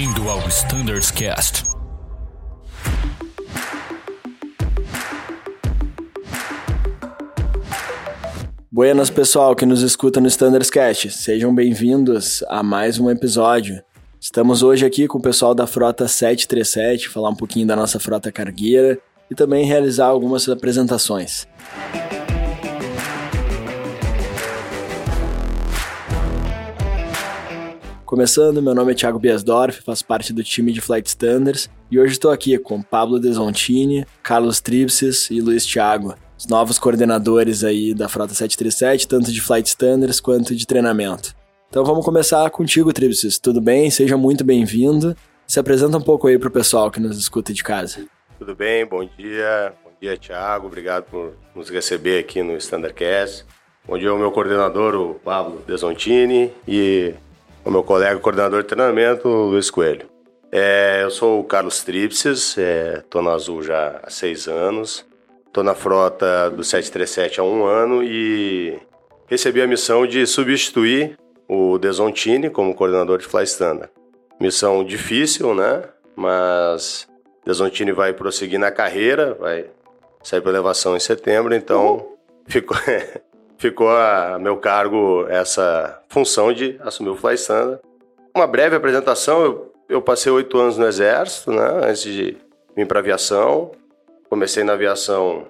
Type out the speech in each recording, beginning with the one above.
Bem-vindo ao Standards Cast. Buenas, pessoal que nos escuta no Standards Cast. Sejam bem-vindos a mais um episódio. Estamos hoje aqui com o pessoal da frota 737, falar um pouquinho da nossa frota cargueira e também realizar algumas apresentações. Começando, meu nome é Thiago Biasdorf, faço parte do time de Flight Standards e hoje estou aqui com Pablo Desontini, Carlos Tripses e Luiz Thiago, os novos coordenadores aí da Frota 737, tanto de Flight Standards quanto de treinamento. Então vamos começar contigo, Tripses. Tudo bem? Seja muito bem-vindo. Se apresenta um pouco aí para o pessoal que nos escuta de casa. Tudo bem? Bom dia. Bom dia, Thiago. Obrigado por nos receber aqui no Standardcast. Bom dia ao meu coordenador, o Pablo Desontini, e o meu colega coordenador de treinamento, Luiz Coelho. É, eu sou o Carlos Tripses, estou é, na Azul já há seis anos, estou na frota do 737 há um ano e recebi a missão de substituir o Desontini como coordenador de Fly Standard. Missão difícil, né? Mas Desontini vai prosseguir na carreira, vai sair para elevação em setembro, então ficou ficou a meu cargo essa função de assumir o Fly Standard. Uma breve apresentação, eu, eu passei oito anos no Exército, né, antes de vir para aviação. Comecei na aviação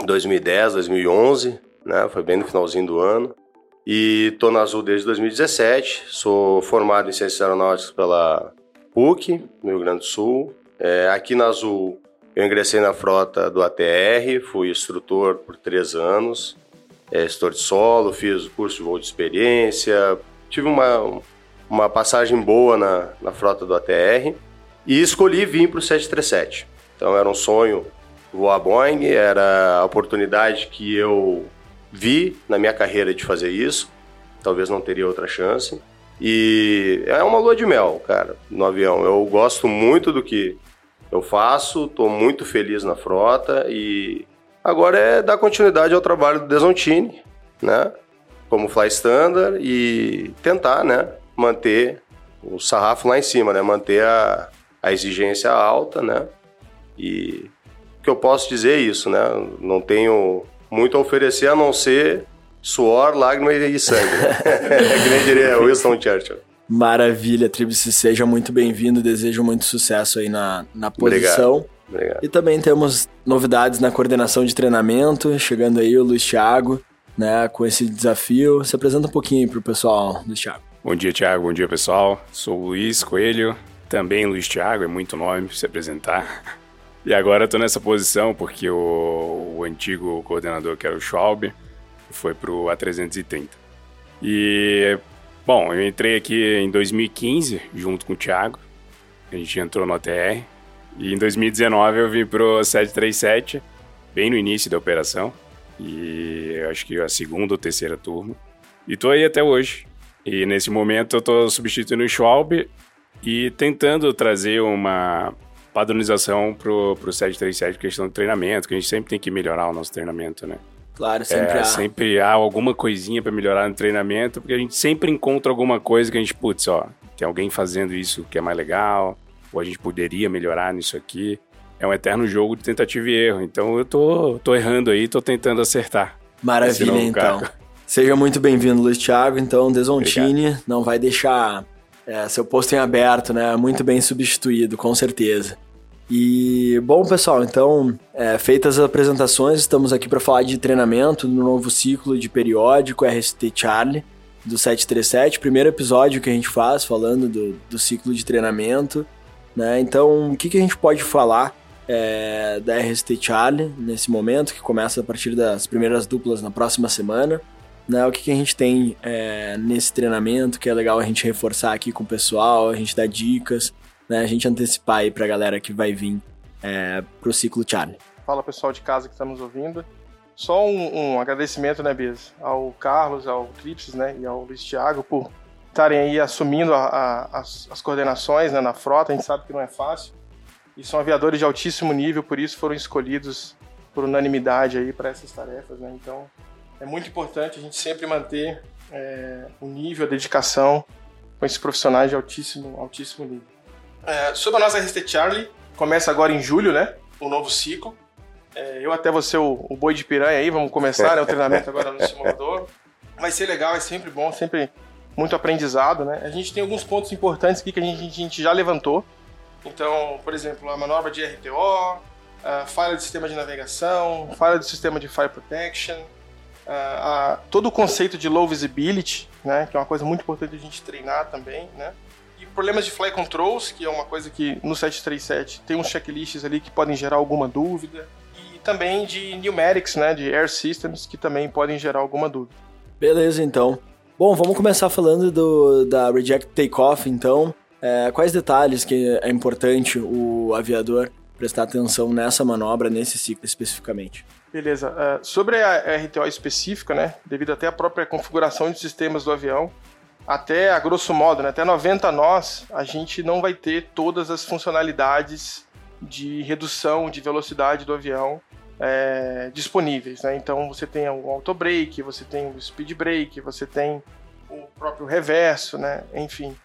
em 2010, 2011, né, foi bem no finalzinho do ano. E estou na Azul desde 2017, sou formado em Ciências Aeronáuticas pela PUC, no Rio Grande do Sul. É, aqui na Azul eu ingressei na frota do ATR, fui instrutor por três anos, é, de solo, fiz curso de voo de experiência, tive uma, uma passagem boa na, na frota do ATR e escolhi vir para o 737. Então era um sonho voar Boeing, era a oportunidade que eu vi na minha carreira de fazer isso, talvez não teria outra chance. E é uma lua de mel, cara, no avião. Eu gosto muito do que eu faço, estou muito feliz na frota e Agora é dar continuidade ao trabalho do Desontini, né? Como fly standard e tentar, né? Manter o sarrafo lá em cima, né? Manter a, a exigência alta, né? E o que eu posso dizer é isso, né? Não tenho muito a oferecer a não ser suor, lágrima e sangue. É que nem diria Winston Churchill. Maravilha, Tribice, seja muito bem-vindo, desejo muito sucesso aí na, na posição. Obrigado. Obrigado. E também temos novidades na coordenação de treinamento, chegando aí o Luiz Thiago, né, com esse desafio. Se apresenta um pouquinho para o pessoal, Luiz Thiago. Bom dia, Thiago. Bom dia, pessoal. Sou o Luiz Coelho, também Luiz Thiago, é muito nome para se apresentar. E agora estou nessa posição porque o, o, antigo coordenador, que era o Schwab, foi para o A330. E, bom, eu entrei aqui em 2015, junto com o Thiago. A gente entrou no ATR e em 2019 eu vim pro 737, bem no início da operação. E acho que a segunda ou terceira turma. E tô aí até hoje. E nesse momento eu tô substituindo o Schwalbe e tentando trazer uma padronização pro, pro 737 questão de treinamento, que a gente sempre tem que melhorar o nosso treinamento, né? Claro, sempre é, há. Sempre há alguma coisinha para melhorar no treinamento, porque a gente sempre encontra alguma coisa que a gente, putz, ó, tem alguém fazendo isso que é mais legal, ou a gente poderia melhorar nisso aqui. É um eterno jogo de tentativa e erro. Então eu tô, tô errando aí, tô tentando acertar. Maravilha, então. Seja muito bem-vindo, Luiz Thiago. Então, Desontini Obrigado. não vai deixar é, seu posto em aberto, né? Muito bem substituído, com certeza. E, bom, pessoal, então, é, feitas as apresentações, estamos aqui para falar de treinamento no novo ciclo de periódico RST Charlie do 737. Primeiro episódio que a gente faz falando do, do ciclo de treinamento. Né? Então, o que, que a gente pode falar é, da RST Charlie nesse momento, que começa a partir das primeiras duplas na próxima semana? Né? O que, que a gente tem é, nesse treinamento que é legal a gente reforçar aqui com o pessoal, a gente dar dicas, né? a gente antecipar aí para a galera que vai vir é, para o ciclo Charlie. Fala pessoal de casa que estamos ouvindo. Só um, um agradecimento, né, Bis, ao Carlos, ao Clipses, né, e ao Luiz Thiago por estarem aí assumindo a, a, as, as, coordenações né, na frota, a gente sabe que não é fácil. E são aviadores de altíssimo nível, por isso foram escolhidos por unanimidade aí para essas tarefas, né? Então é muito importante a gente sempre manter é, o nível, a dedicação com esses profissionais de altíssimo, altíssimo nível. É, sobre a nossa RST Charlie, começa agora em julho, né? O novo ciclo. É, eu até vou ser o, o, boi de piranha aí, vamos começar né, o treinamento agora no simulador. Vai ser legal, é sempre bom, sempre muito aprendizado, né? A gente tem alguns pontos importantes aqui que a gente, a gente já levantou. Então, por exemplo, a manobra de RTO, a falha do sistema de navegação, falha do sistema de fire protection, a, a, todo o conceito de low visibility, né? Que é uma coisa muito importante a gente treinar também, né? E problemas de fly controls, que é uma coisa que no 737 tem uns checklists ali que podem gerar alguma dúvida. E também de numerics, né? De air systems, que também podem gerar alguma dúvida. Beleza, então. Bom, vamos começar falando do, da Reject Takeoff, então. É, quais detalhes que é importante o aviador prestar atenção nessa manobra, nesse ciclo especificamente? Beleza. Uh, sobre a RTO específica, né, devido até à própria configuração de sistemas do avião, até a grosso modo, né, até 90 nós, a gente não vai ter todas as funcionalidades de redução de velocidade do avião é, disponíveis. Né? Então você tem o auto brake, você tem o speed brake, você tem o próprio reverso, né? enfim.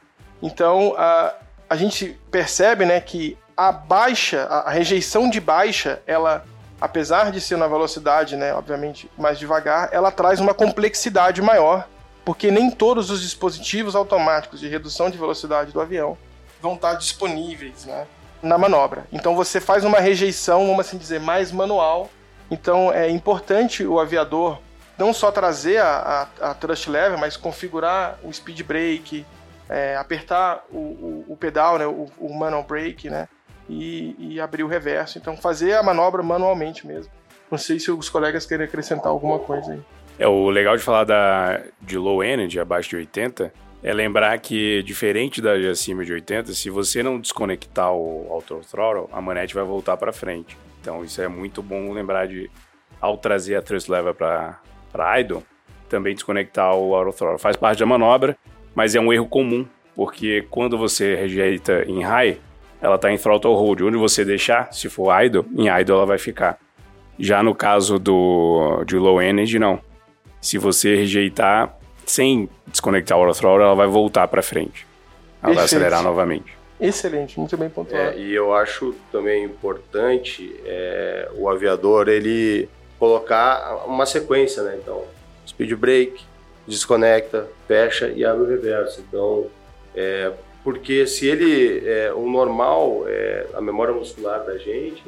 Então a, a gente percebe né, que a baixa, a rejeição de baixa, ela apesar de ser na velocidade, né, obviamente mais devagar, ela traz uma complexidade maior, porque nem todos os dispositivos automáticos de redução de velocidade do avião vão estar disponíveis, né? Na manobra. Então você faz uma rejeição, vamos assim dizer, mais manual. Então é importante o aviador não só trazer a, a, a thrust lever, mas configurar o speed brake, é, apertar o, o, o, pedal, né, o, o manual brake, né, e, e, abrir o reverso. Então fazer a manobra manualmente mesmo. Não sei se os colegas querem acrescentar alguma coisa aí. É o legal de falar da de low energy abaixo de 80 é lembrar que, diferente da acima de 80, se você não desconectar o auto throttle, a manete vai voltar para frente. Então, isso é muito bom lembrar de, ao trazer a thrust lever para idle, também desconectar o auto throttle. Faz parte da manobra, mas é um erro comum, porque quando você rejeita em high, ela está em throttle hold. Onde você deixar, se for idle, em idle ela vai ficar. Já no caso do de low energy, não. Se você rejeitar, sem desconectar o autothrottle, ela vai voltar para frente. Ela Perfeito. vai acelerar novamente. Excelente, muito bem pontuado. É, e eu acho também importante é, o aviador ele colocar uma sequência, né? Então, speed brake, desconecta, fecha e abre o reverso. Então, é, porque se ele, é, o normal, é, a memória muscular da gente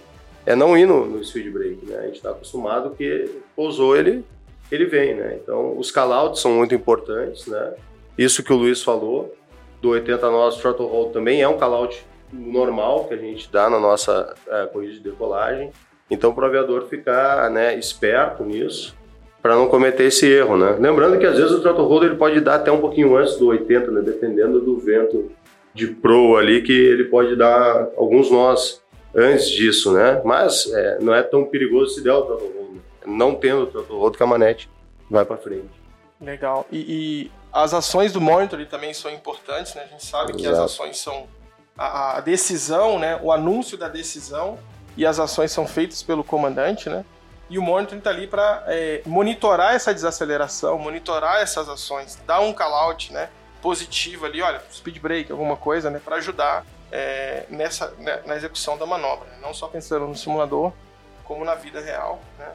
é não ir no, no speed brake, né? A gente está acostumado que pousou ele ele vem, né? Então, os callouts são muito importantes, né? Isso que o Luiz falou, do 80 nós throttle hold também é um callout normal que a gente dá na nossa é, corrida de decolagem. Então, para o aviador ficar né, esperto nisso, para não cometer esse erro, né? Lembrando que às vezes o throttle hold ele pode dar até um pouquinho antes do 80, né? Dependendo do vento de pro ali, que ele pode dar alguns nós antes disso, né? Mas é, não é tão perigoso se der o throttle hold não tendo o outro camanete, vai para frente. Legal. E, e, as ações do monitor também são importantes, né? A gente sabe Exato. que as ações são a, a, decisão, né? O anúncio da decisão e as ações são feitas pelo comandante, né? E o monitor está ali para é, monitorar essa desaceleração, monitorar essas ações, dar um call-out, né? Positivo ali, olha, speed break, alguma coisa, né? Para ajudar é, nessa né, na execução da manobra, né? não só pensando no simulador, como na vida real, né?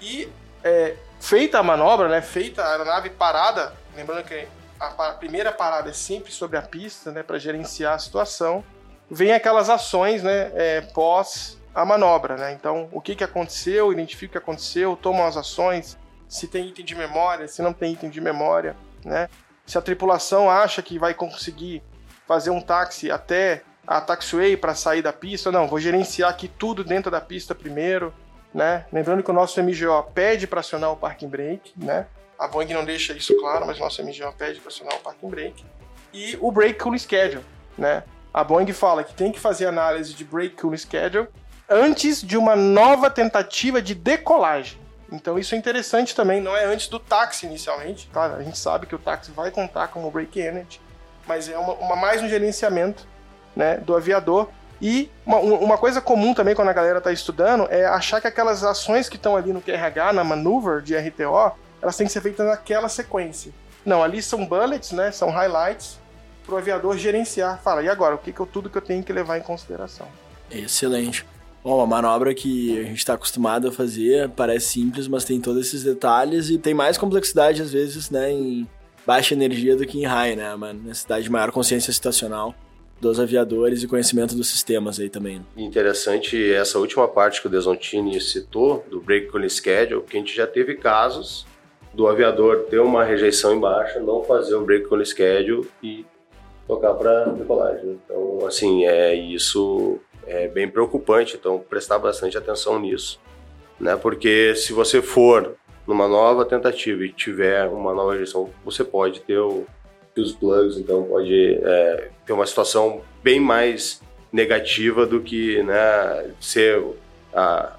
E é, feita a manobra, né, feita a aeronave parada, lembrando que a, primeira parada é sempre sobre a pista, né, para gerenciar a situação, vem aquelas ações, né, é, pós a manobra, né? Então, o que, que aconteceu, identifica o que aconteceu, toma as ações, se tem item de memória, se não tem item de memória, né? Se a tripulação acha que vai conseguir fazer um táxi até a taxiway para sair da pista, não, vou gerenciar aqui tudo dentro da pista primeiro, né? Lembrando que o nosso MGO pede para acionar o parking brake, né? A Boeing não deixa isso claro, mas o nosso MGO pede para acionar o parking brake. E o brake cooling schedule, né? A Boeing fala que tem que fazer análise de brake cooling schedule antes de uma nova tentativa de decolagem. Então isso é interessante também, não é antes do táxi inicialmente. Claro, a gente sabe que o táxi vai contar como brake energy, mas é uma, uma mais um gerenciamento né, do aviador e uma, uma, coisa comum também quando a galera está estudando é achar que aquelas ações que estão ali no QRH, na maneuver de RTO, elas têm que ser feitas naquela sequência. Não, ali são bullets, né? São highlights para o aviador gerenciar. Fala, e agora? O que, que eu, tudo que eu tenho que levar em consideração? Excelente. Bom, a manobra que a gente está acostumado a fazer parece simples, mas tem todos esses detalhes e tem mais complexidade às vezes, né, em baixa energia do que em high, né, uma necessidade de maior consciência situacional dos aviadores e conhecimento dos sistemas aí também. Interessante essa última parte que o Desontini citou, do Break Cooling Schedule, que a gente já teve casos do aviador ter uma rejeição em baixa, não fazer o Break Cooling Schedule e tocar para decolagem. Então, assim, é isso é bem preocupante, então prestar bastante atenção nisso, né? Porque se você for numa nova tentativa e tiver uma nova rejeição, você pode ter o os plugs, então pode é, ter uma situação bem mais negativa do que né, ser a,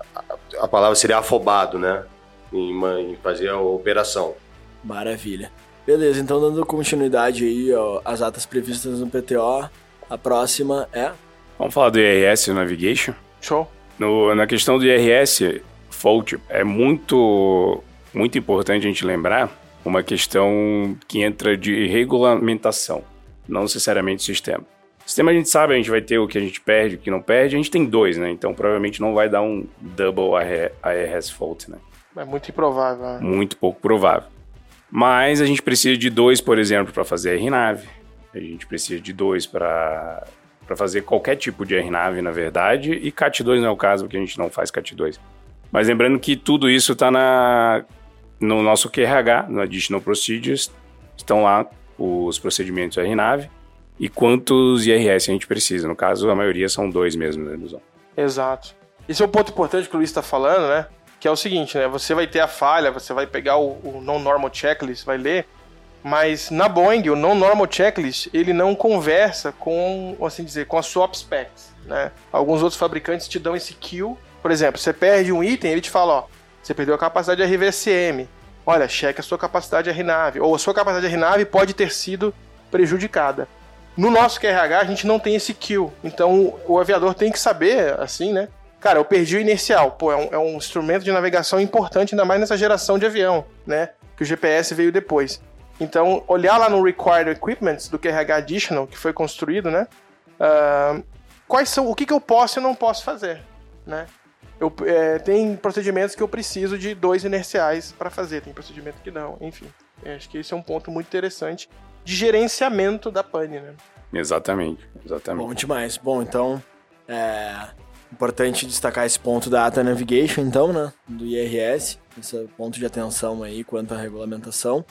a palavra seria afobado, né, em, em fazer a operação. Maravilha. Beleza, então dando continuidade aí ó, às atas previstas no PTO, a próxima é. Vamos falar do IRS Navigation? Show. No, na questão do IRS Fault, é muito, muito importante a gente lembrar uma questão que entra de regulamentação, não necessariamente sistema. Sistema a gente sabe, a gente vai ter o que a gente perde, o que não perde, a gente tem dois, né? Então provavelmente não vai dar um double ARS fault, né? É muito improvável. Né? Muito pouco provável. Mas a gente precisa de dois, por exemplo, para fazer RNAV. A gente precisa de dois para para fazer qualquer tipo de RNAV, na verdade, e CAT2 não é o caso, porque a gente não faz CAT2. Mas lembrando que tudo isso está na no nosso QRH, no Additional Procedures, estão lá os procedimentos RNAV e quantos IRS a gente precisa. No caso, a maioria são dois mesmo, né, Luzão? Exato. Esse é um ponto importante que o Luiz está falando, né? Que é o seguinte, né? Você vai ter a falha, você vai pegar o, o non-normal checklist, vai ler, mas na Boeing, o non-normal checklist, ele não conversa com, assim dizer, com a swap specs, né? Alguns outros fabricantes te dão esse kill. Por exemplo, você perde um item, ele te fala, ó, você perdeu a capacidade de RVSM. Olha, cheque a sua capacidade de RNAV. Ou a sua capacidade de RNAV pode ter sido prejudicada. No nosso QRH, a gente não tem esse kill. Então, o aviador tem que saber, assim, né? Cara, eu perdi o inercial. Pô, é um, é um instrumento de navegação importante, ainda mais nessa geração de avião, né? Que o GPS veio depois. Então, olhar lá no Required Equipments do QRH Additional, que foi construído, né? Uh, quais são, o que, que eu posso e não posso fazer, né? Eu, é, tem procedimentos que eu preciso de dois inerciais para fazer, tem procedimento que não, enfim. É, acho que esse é um ponto muito interessante de gerenciamento da pane, né? Exatamente, exatamente. Bom demais. Bom, então, é importante destacar esse ponto da ATA Navigation, então, né, do IRS, esse ponto de atenção aí quanto à regulamentação.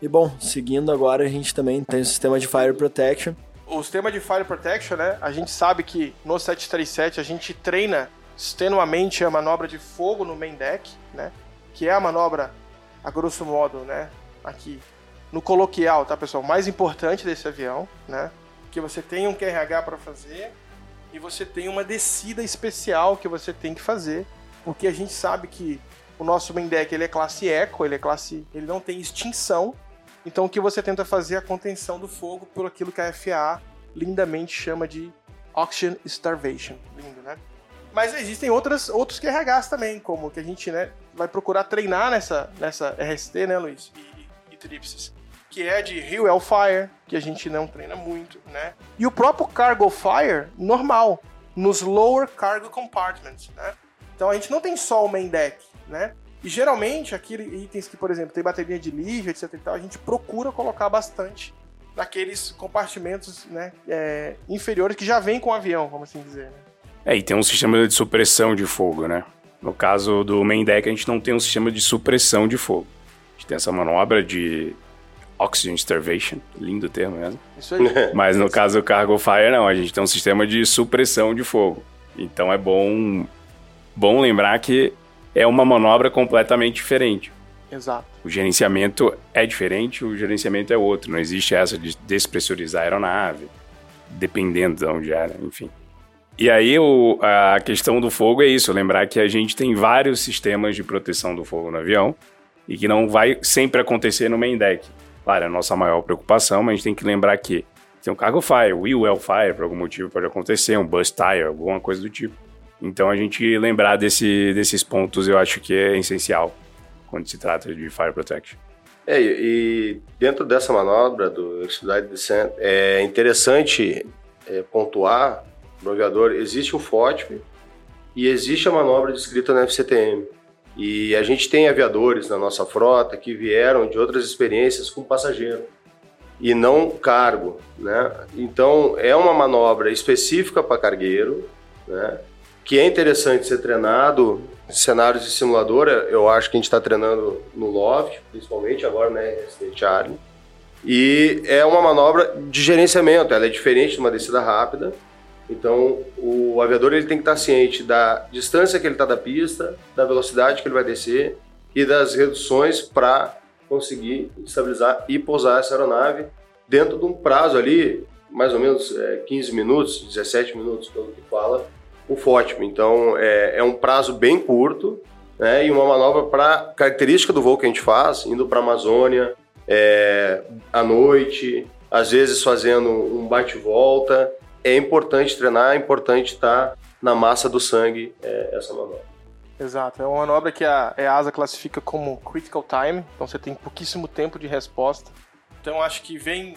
E bom, seguindo agora, a gente também tem o sistema de Fire Protection. O sistema de Fire Protection, né, a gente sabe que no 737 a gente treina extenuamente a manobra de fogo no main deck, né? Que é a manobra, a grosso modo, né? Aqui no coloquial, tá, pessoal? Mais importante desse avião, né? Que você tem um QRH para fazer e você tem uma descida especial que você tem que fazer, porque a gente sabe que o nosso main deck ele é classe eco, ele é classe, ele não tem extinção. Então o que você tenta fazer é a contenção do fogo por aquilo que a FAA lindamente chama de Oxygen Starvation. Lindo, né? Mas existem outras, outros QRHs também, como que a gente né, vai procurar treinar nessa, nessa RST, né, Luiz? E, e Tripsis. Que é de Hill Fire, que a gente não treina muito, né? E o próprio Cargo Fire, normal, nos Lower Cargo Compartments, né? Então a gente não tem só o main deck, né? E geralmente, aqueles itens que, por exemplo, tem bateria de lixo, etc e tal, a gente procura colocar bastante naqueles compartimentos né, é, inferiores que já vem com o avião, vamos assim dizer, né? É, e tem um sistema de supressão de fogo, né? No caso do main deck, a gente não tem um sistema de supressão de fogo. A gente tem essa manobra de Oxygen Starvation, lindo termo mesmo. Isso aí. Mas no caso do Cargo Fire, não, a gente tem um sistema de supressão de fogo. Então é bom, bom lembrar que é uma manobra completamente diferente. Exato. O gerenciamento é diferente, o gerenciamento é outro. Não existe essa de despressurizar a aeronave, dependendo de onde era, enfim. E aí o, a questão do fogo é isso, lembrar que a gente tem vários sistemas de proteção do fogo no avião e que não vai sempre acontecer no main deck. Claro, é a nossa maior preocupação, mas a gente tem que lembrar que tem um cargo fire, wheel well fire, por algum motivo pode acontecer, um bust tire, alguma coisa do tipo. Então a gente lembrar desse, desses pontos eu acho que é essencial quando se trata de fire protection. É, e dentro dessa manobra do Extrudite Descent, é interessante é, pontuar, no aviador, existe o FOTP e existe a manobra descrita no FCTM. E a gente tem aviadores na nossa frota que vieram de outras experiências com passageiro e não cargo, né? Então é uma manobra específica para cargueiro, né? Que é interessante ser treinado cenários de simulador. Eu acho que a gente está treinando no Loft, principalmente agora, né? Charlie. E é uma manobra de gerenciamento. Ela é diferente de uma descida rápida. Então o aviador ele tem que estar ciente da distância que ele está da pista, da velocidade que ele vai descer e das reduções para conseguir estabilizar e pousar essa aeronave dentro de um prazo ali, mais ou menos é, 15 minutos, 17 minutos, pelo que fala o FOTM. Então é, é um prazo bem curto né, e uma manobra para característica do voo que a gente faz, indo para a Amazônia é, à noite, às vezes fazendo um bate-volta. É importante treinar, é importante estar na massa do sangue é, essa manobra. Exato, é uma manobra que a EASA classifica como critical time, então você tem pouquíssimo tempo de resposta. Então acho que vem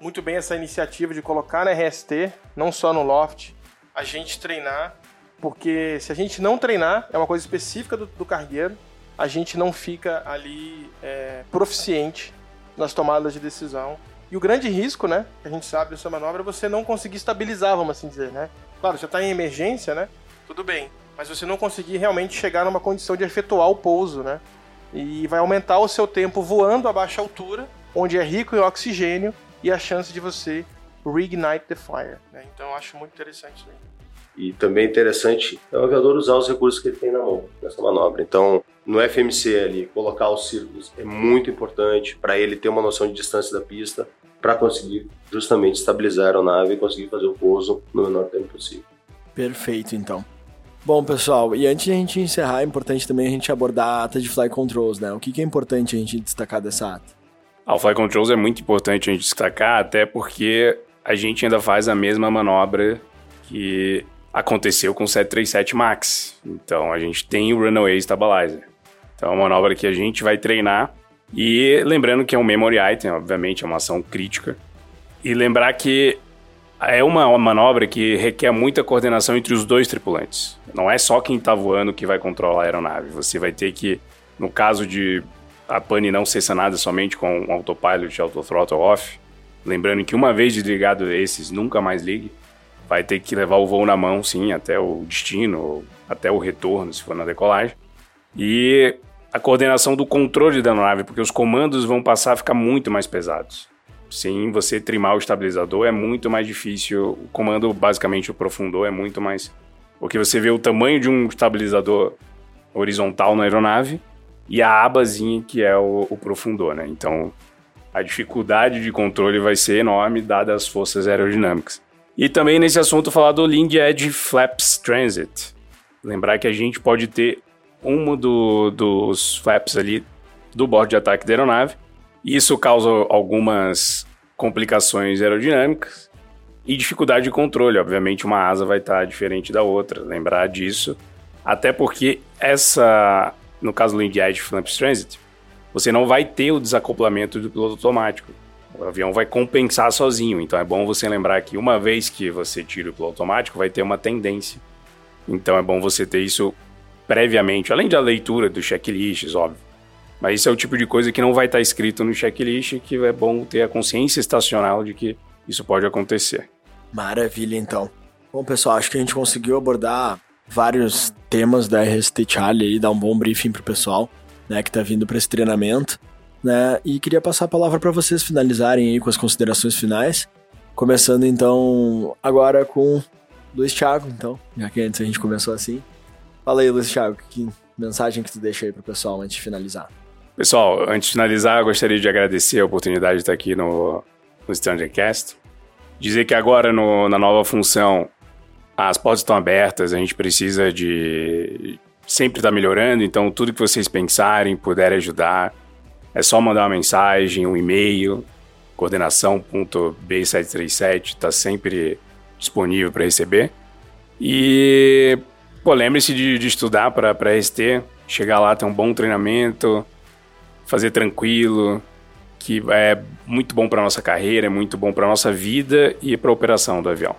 muito bem essa iniciativa de colocar na RST, não só no Loft, a gente treinar, porque se a gente não treinar, é uma coisa específica do, do cargueiro, a gente não fica ali é, proficiente nas tomadas de decisão. E o grande risco, né, que a gente sabe dessa manobra é você não conseguir estabilizar, vamos assim dizer, né? Claro, você está em emergência, né? Tudo bem mas você não conseguir realmente chegar numa condição de efetuar o pouso, né? E vai aumentar o seu tempo voando a baixa altura, onde é rico em oxigênio e a chance de você reignite the fire. Né? Então acho muito interessante isso aí. E também interessante é o aviador usar os recursos que ele tem na mão nessa manobra. Então, no FMC ali, colocar os círculos é muito importante para ele ter uma noção de distância da pista para conseguir justamente estabilizar a aeronave e conseguir fazer o pouso no menor tempo possível. Perfeito, então. Bom, pessoal, e antes de a gente encerrar, é importante também a gente abordar a ata de Fly Controls, né? O que, que é importante a gente destacar dessa ata? Ah, o Fly Controls é muito importante a gente destacar, até porque a gente ainda faz a mesma manobra que aconteceu com o 737 MAX. Então a gente tem o Runaway Stabilizer. Então é uma manobra que a gente vai treinar. E lembrando que é um memory item, obviamente, é uma ação crítica. E lembrar que é uma, manobra que requer muita coordenação entre os dois tripulantes. Não é só quem está voando que vai controlar a aeronave. Você vai ter que, no caso de a pane não ser sanada somente com um autopilot autothrottle off, lembrando que uma vez desligado esses, nunca mais ligue, vai ter que levar o voo na mão, sim, até o destino, até o retorno, se for na decolagem. E a coordenação do controle da nave, porque os comandos vão passar a ficar muito mais pesados. Sim, você trimar o estabilizador é muito mais difícil. O comando, basicamente, o profundor é muito mais. Porque você vê o tamanho de um estabilizador horizontal na aeronave e a abazinha que é o, o profundor, né? Então, a dificuldade de controle vai ser enorme, dadas as forças aerodinâmicas. E também nesse assunto falar do Lean Edge Flaps Transit. Lembrar que a gente pode ter um do, dos flaps ali do bordo de ataque da aeronave isso causa algumas complicações aerodinâmicas e dificuldade de controle. Obviamente, uma asa vai estar diferente da outra, lembrar disso. Até porque essa, no caso do Edge Flaps Transit, você não vai ter o desacoplamento do piloto automático. O avião vai compensar sozinho, então é bom você lembrar que uma vez que você tira o piloto automático, vai ter uma tendência. Então é bom você ter isso previamente, além da leitura dos checklists, óbvio. Mas isso é o tipo de coisa que não vai estar escrito no checklist, que é bom ter a consciência estacional de que isso pode acontecer. Maravilha, então. Bom, pessoal, acho que a gente conseguiu abordar vários temas da RST Charlie e dar um bom briefing pro pessoal, né, que tá vindo para esse treinamento, né? E queria passar a palavra para vocês finalizarem aí com as considerações finais, começando então agora com Luiz Thiago, então, já que antes a gente começou assim. Fala aí, Luiz Thiago, que mensagem que tu deixa aí pro pessoal antes de finalizar? Pessoal, antes de finalizar, gostaria de agradecer a oportunidade de estar aqui no, no Strangercast. Dizer que agora, no, na nova função, as portas estão abertas, a gente precisa de sempre estar melhorando, então tudo que vocês pensarem, puderem ajudar, é só mandar uma mensagem, um e-mail, coordenação.b737, está sempre disponível para receber. E, pô, lembre-se de, de estudar para ST, chegar lá, ter um bom treinamento, fazer tranquilo, que é muito bom para nossa carreira, é muito bom para nossa vida e para a operação do avião.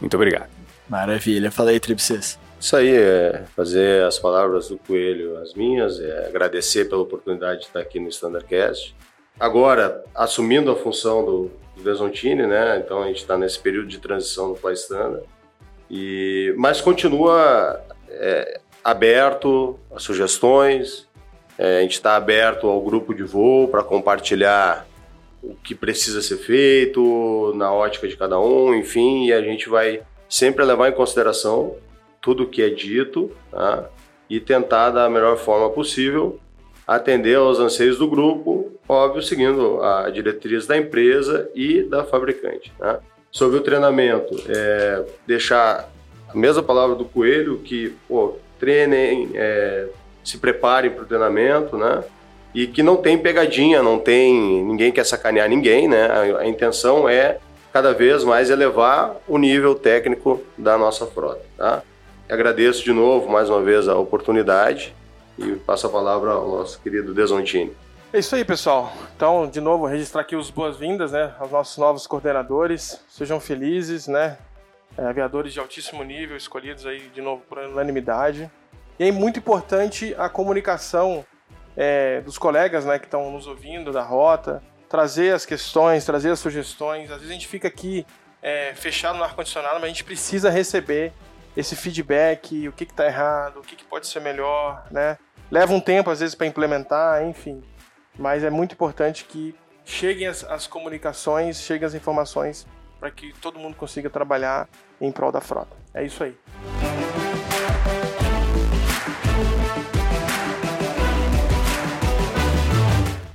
Muito obrigado. Maravilha. Falei, Tripsis. Isso aí, é fazer as palavras do Coelho as minhas, é agradecer pela oportunidade de estar aqui no Standardcast. Agora, assumindo a função do, do Desontini, né? Então a gente está nesse período de transição no Fly Standard. E, mas continua é, aberto a sugestões, é, a gente está aberto ao grupo de voo para compartilhar o que precisa ser feito na ótica de cada um, enfim, e a gente vai sempre levar em consideração tudo o que é dito tá? e tentar da melhor forma possível atender aos anseios do grupo, óbvio, seguindo a diretriz da empresa e da fabricante. Tá? Sobre o treinamento, é, deixar a mesma palavra do Coelho, que pô, treinem, é, se preparem para o treinamento, né? E que não tem pegadinha, não tem ninguém quer sacanear ninguém, né? A, a intenção é cada vez mais elevar o nível técnico da nossa frota, tá? Agradeço de novo mais uma vez a oportunidade e passo a palavra ao nosso querido Desontini. É isso aí, pessoal. Então, de novo, registrar aqui os boas-vindas, né, aos nossos novos coordenadores. Sejam felizes, né? É, aviadores de altíssimo nível, escolhidos aí de novo por unanimidade. E é muito importante a comunicação é, dos colegas né, que estão nos ouvindo da rota, trazer as questões, trazer as sugestões. Às vezes a gente fica aqui é, fechado no ar-condicionado, mas a gente precisa receber esse feedback, o que está errado, o que, que, pode ser melhor, né? Leva um tempo, às vezes, para implementar, enfim. Mas é muito importante que cheguem as, as comunicações, cheguem as informações para que todo mundo consiga trabalhar em prol da frota. É isso aí.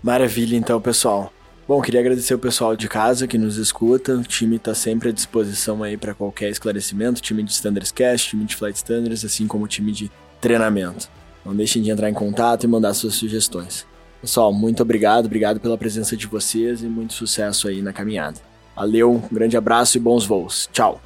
Maravilha, então, pessoal. Bom, queria agradecer o pessoal de casa que nos escuta. O time está sempre à disposição aí para qualquer esclarecimento. Time de Standards Cast, time de Flight Standards, assim como o time de treinamento. Não deixem de entrar em contato e mandar suas sugestões. Pessoal, muito obrigado, obrigado pela presença de vocês e muito sucesso aí na caminhada. Valeu, um grande abraço e bons voos. Tchau.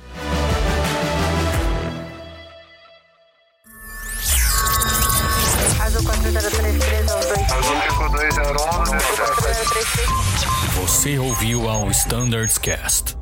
Você ouviu ao Standards Cast.